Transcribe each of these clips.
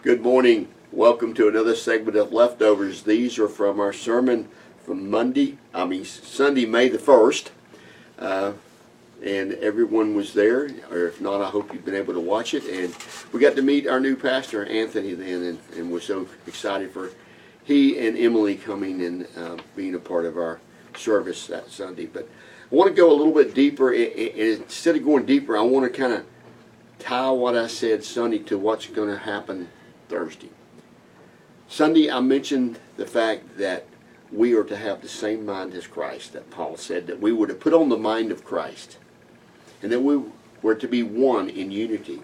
Good morning. Welcome to another segment of Leftovers. These are from our sermon from Monday, I mean Sunday, May the 1st. Uh, and everyone was there, or if not, I hope you've been able to watch it. And we got to meet our new pastor, Anthony, then, and, and we're so excited for he and Emily coming and uh, being a part of our service that Sunday. But I want to go a little bit deeper. And instead of going deeper, I want to kind of tie what I said Sunday to what's going to happen Thursday. Sunday, I mentioned the fact that we are to have the same mind as Christ, that Paul said, that we were to put on the mind of Christ, and that we were to be one in unity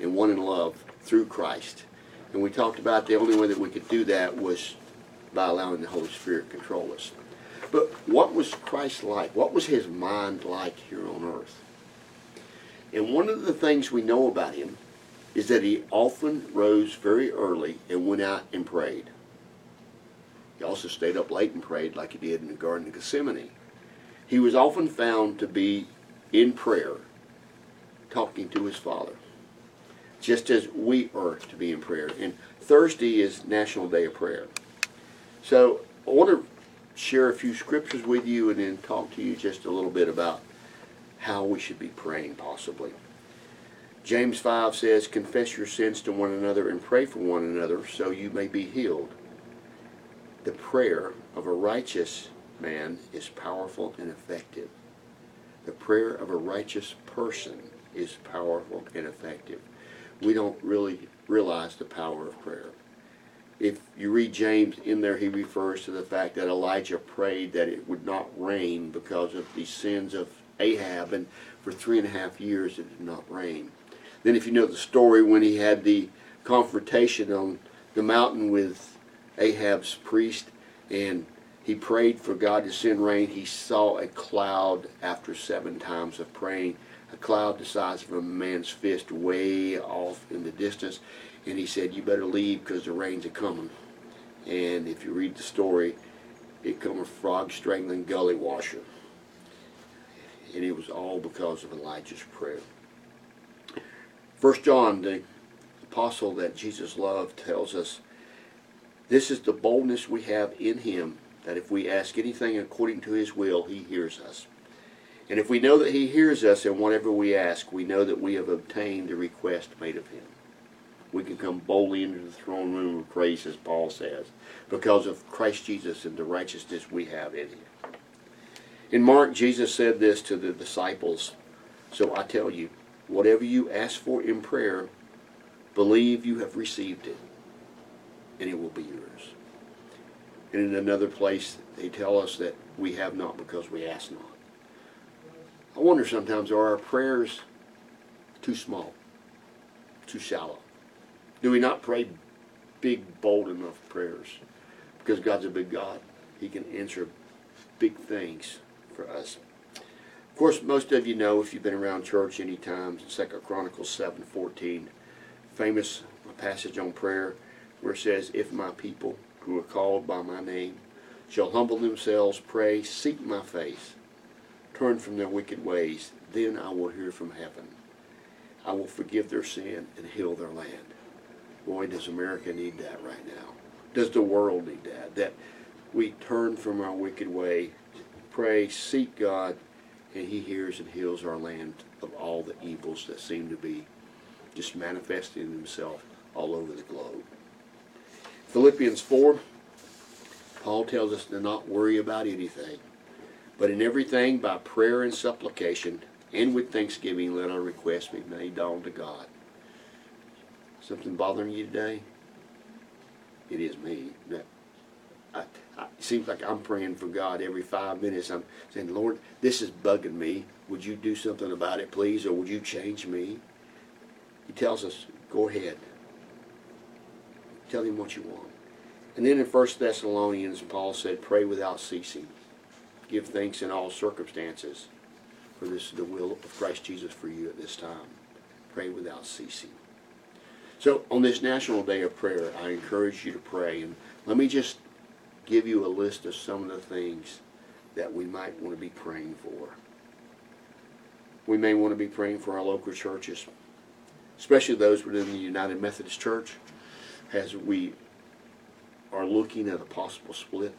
and one in love through Christ. And we talked about the only way that we could do that was by allowing the Holy Spirit to control us. But what was Christ like? What was his mind like here on earth? And one of the things we know about him is that he often rose very early and went out and prayed. He also stayed up late and prayed like he did in the Garden of Gethsemane. He was often found to be in prayer, talking to his Father, just as we are to be in prayer. And Thursday is National Day of Prayer. So I want to share a few scriptures with you and then talk to you just a little bit about how we should be praying possibly. James 5 says, Confess your sins to one another and pray for one another so you may be healed. The prayer of a righteous man is powerful and effective. The prayer of a righteous person is powerful and effective. We don't really realize the power of prayer. If you read James in there, he refers to the fact that Elijah prayed that it would not rain because of the sins of Ahab, and for three and a half years it did not rain. Then, if you know the story, when he had the confrontation on the mountain with Ahab's priest, and he prayed for God to send rain. He saw a cloud after seven times of praying, a cloud the size of a man's fist way off in the distance. And he said, You better leave because the rains are coming. And if you read the story, it come a frog strangling gully washer. And it was all because of Elijah's prayer. First John, the apostle that Jesus loved, tells us this is the boldness we have in him that if we ask anything according to his will, he hears us. And if we know that he hears us in whatever we ask, we know that we have obtained the request made of him. We can come boldly into the throne room of grace, as Paul says, because of Christ Jesus and the righteousness we have in him. In Mark, Jesus said this to the disciples So I tell you, whatever you ask for in prayer, believe you have received it and it will be yours. And in another place, they tell us that we have not because we ask not. I wonder sometimes, are our prayers too small, too shallow? Do we not pray big, bold enough prayers? Because God's a big God. He can answer big things for us. Of course, most of you know, if you've been around church any time, Second Chronicles 7.14, famous passage on prayer where it says, If my people who are called by my name shall humble themselves, pray, seek my face, turn from their wicked ways, then I will hear from heaven. I will forgive their sin and heal their land. Boy, does America need that right now. Does the world need that? That we turn from our wicked way, pray, seek God, and He hears and heals our land of all the evils that seem to be just manifesting themselves all over the globe. Philippians 4, Paul tells us to not worry about anything, but in everything by prayer and supplication and with thanksgiving let our requests be made known to God. Something bothering you today? It is me. I, it seems like I'm praying for God every five minutes. I'm saying, Lord, this is bugging me. Would you do something about it, please, or would you change me? He tells us, go ahead. Tell him what you want. And then in 1 Thessalonians, Paul said, pray without ceasing. Give thanks in all circumstances, for this is the will of Christ Jesus for you at this time. Pray without ceasing. So on this National Day of Prayer, I encourage you to pray. And let me just give you a list of some of the things that we might want to be praying for. We may want to be praying for our local churches, especially those within the United Methodist Church. as we are looking at a possible split.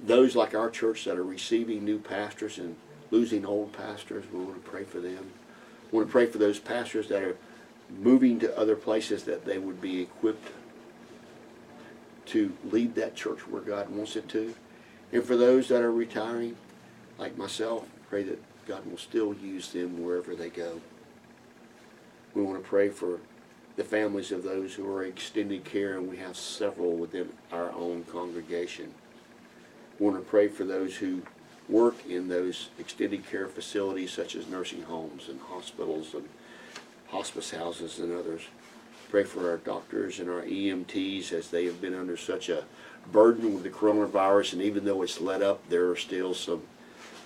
Those like our church that are receiving new pastors and losing old pastors, we want to pray for them. We want to pray for those pastors that are moving to other places that they would be equipped to lead that church where God wants it to. And for those that are retiring, like myself, pray that God will still use them wherever they go. We want to pray for the families of those who are extended care, and we have several within our own congregation. We want to pray for those who work in those extended care facilities such as nursing homes and hospitals and hospice houses and others. Pray for our doctors and our EMTs as they have been under such a burden with the coronavirus, and even though it's let up, there are still some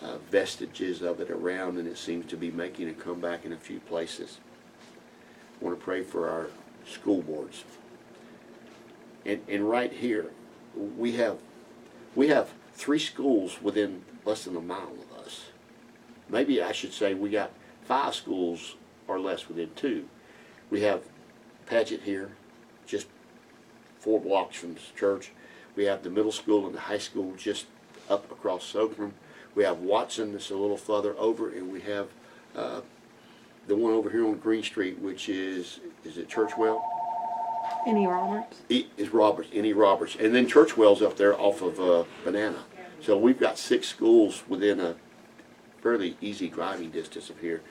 uh, vestiges of it around, and it seems to be making a comeback in a few places. I want to pray for our school boards. And, and right here, we have we have three schools within less than a mile of us. Maybe I should say we got five schools or less within two. We have Padgett here, just four blocks from the church. We have the middle school and the high school just up across Socrum. We have Watson that's a little further over, and we have uh, the one over here on Green Street, which is is it Churchwell? Any Roberts? E- is Roberts, any Roberts, and then Churchwell's up there off of uh, Banana. So we've got six schools within a fairly easy driving distance of here.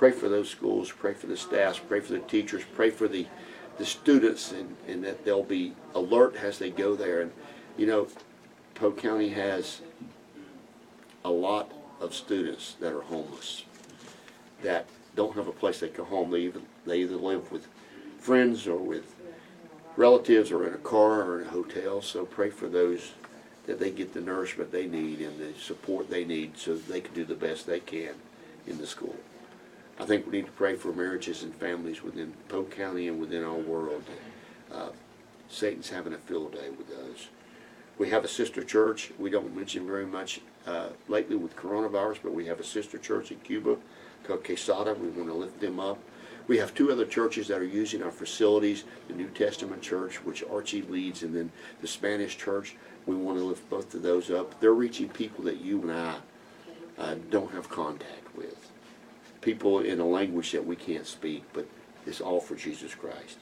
Pray for those schools, pray for the staffs, pray for the teachers, pray for the, the students, and, and that they'll be alert as they go there. And you know, Polk County has a lot of students that are homeless that don't have a place they go home. They even they either live with friends or with relatives or in a car or in a hotel. So pray for those that they get the nourishment they need and the support they need so they can do the best they can in the school. I think we need to pray for marriages and families within Polk County and within our world. Uh, Satan's having a field day with those. We have a sister church. We don't mention very much uh, lately with coronavirus, but we have a sister church in Cuba called Quesada. We want to lift them up. We have two other churches that are using our facilities, the New Testament Church, which Archie leads, and then the Spanish Church. We want to lift both of those up. They're reaching people that you and I uh, don't have contact with. People in a language that we can't speak, but it's all for Jesus Christ.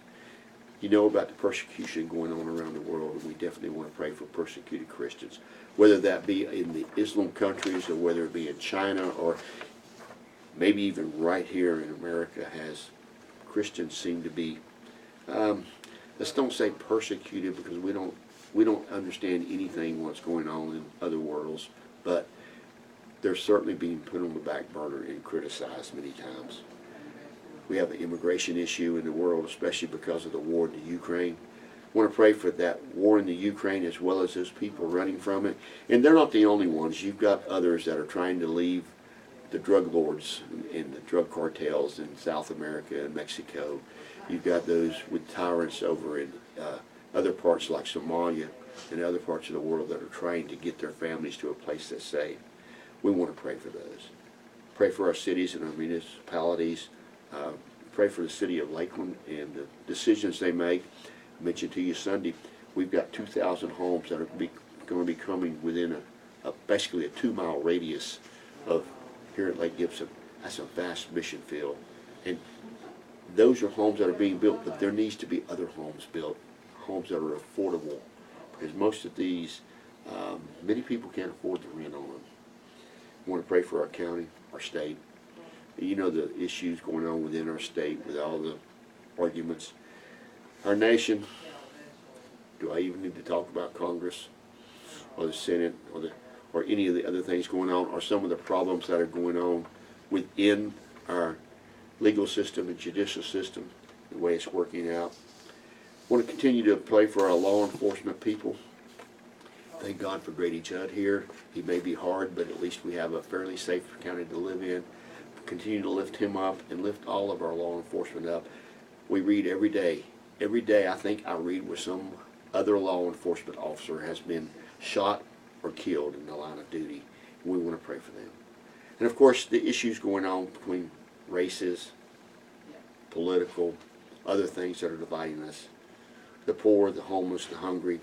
You know about the persecution going on around the world, and we definitely want to pray for persecuted Christians, whether that be in the Islam countries or whether it be in China or maybe even right here in America, has Christians seem to be. Um, let's don't say persecuted because we don't we don't understand anything what's going on in other worlds, but they're certainly being put on the back burner and criticized many times. We have an immigration issue in the world, especially because of the war in the Ukraine. I want to pray for that war in the Ukraine as well as those people running from it. And they're not the only ones. You've got others that are trying to leave the drug lords and the drug cartels in South America and Mexico. You've got those with tyrants over in uh, other parts like Somalia and other parts of the world that are trying to get their families to a place that's safe. We want to pray for those. Pray for our cities and our municipalities. Uh, pray for the city of Lakeland and the decisions they make. I mentioned to you Sunday, we've got 2,000 homes that are be, going to be coming within a, a basically a two-mile radius of here at Lake Gibson. That's a vast mission field. And those are homes that are being built, but there needs to be other homes built, homes that are affordable. Because most of these, um, many people can't afford to rent on them. I want to pray for our county, our state. You know the issues going on within our state with all the arguments. Our nation, do I even need to talk about Congress or the Senate or the or any of the other things going on or some of the problems that are going on within our legal system and judicial system, the way it's working out. want to continue to pray for our law enforcement people. Thank God for Grady Judd here. He may be hard, but at least we have a fairly safe county to live in. Continue to lift him up and lift all of our law enforcement up. We read every day. Every day, I think I read where some other law enforcement officer has been shot or killed in the line of duty. We want to pray for them. And of course, the issues going on between races, political, other things that are dividing us. the poor, the homeless, the hungry,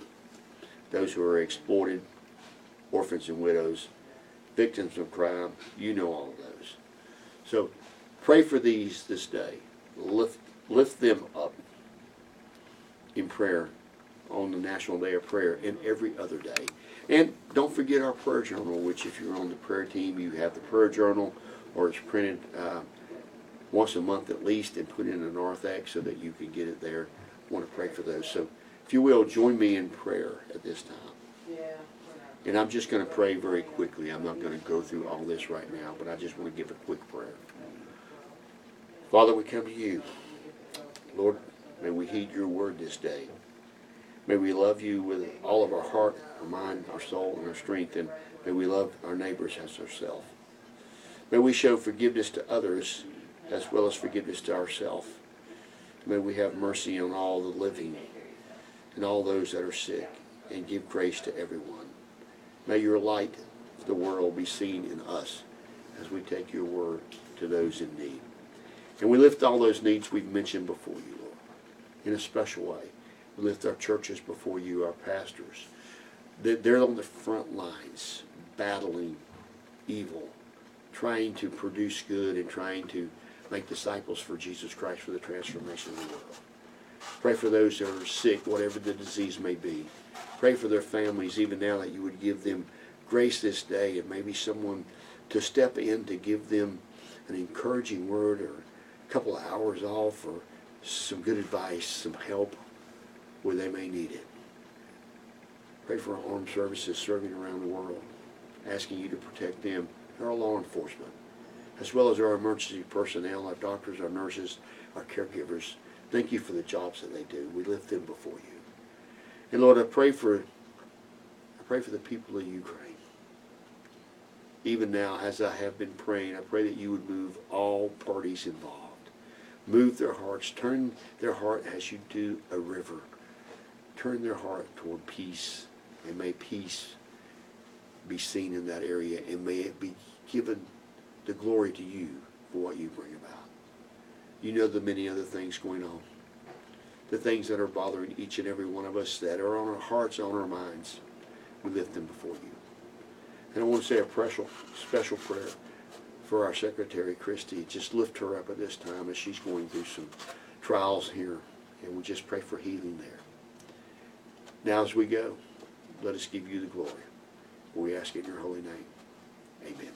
those who are exploited, orphans and widows, victims of crime. You know all of those. So pray for these this day. Lift, lift them up in prayer on the National Day of Prayer and every other day. And don't forget our prayer journal, which if you're on the prayer team, you have the prayer journal, or it's printed uh, once a month at least and put in a narthex so that you can get it there. want to pray for those. So if you will, join me in prayer at this time. And I'm just going to pray very quickly. I'm not going to go through all this right now, but I just want to give a quick prayer. Father, we come to you. Lord, may we heed your word this day. May we love you with all of our heart, our mind, our soul, and our strength, and may we love our neighbors as ourselves. May we show forgiveness to others as well as forgiveness to ourselves. May we have mercy on all the living and all those that are sick, and give grace to everyone. May your light the world be seen in us as we take your word to those in need. And we lift all those needs we've mentioned before you, Lord, in a special way. We lift our churches before you, our pastors. They're on the front lines, battling evil, trying to produce good and trying to make disciples for Jesus Christ for the transformation of the world. Pray for those that are sick, whatever the disease may be. Pray for their families, even now, that you would give them grace this day and maybe someone to step in to give them an encouraging word or a couple of hours off or some good advice, some help where they may need it. Pray for our armed services serving around the world, asking you to protect them, our law enforcement, as well as our emergency personnel, our doctors, our nurses, our caregivers. Thank you for the jobs that they do. We lift them before you. And Lord, I pray for I pray for the people of Ukraine. Even now, as I have been praying, I pray that you would move all parties involved. Move their hearts. Turn their heart as you do a river. Turn their heart toward peace. And may peace be seen in that area. And may it be given the glory to you for what you bring about. You know the many other things going on. The things that are bothering each and every one of us that are on our hearts, on our minds. We lift them before you. And I want to say a special, special prayer for our secretary, Christy. Just lift her up at this time as she's going through some trials here. And we just pray for healing there. Now as we go, let us give you the glory. We ask it in your holy name. Amen.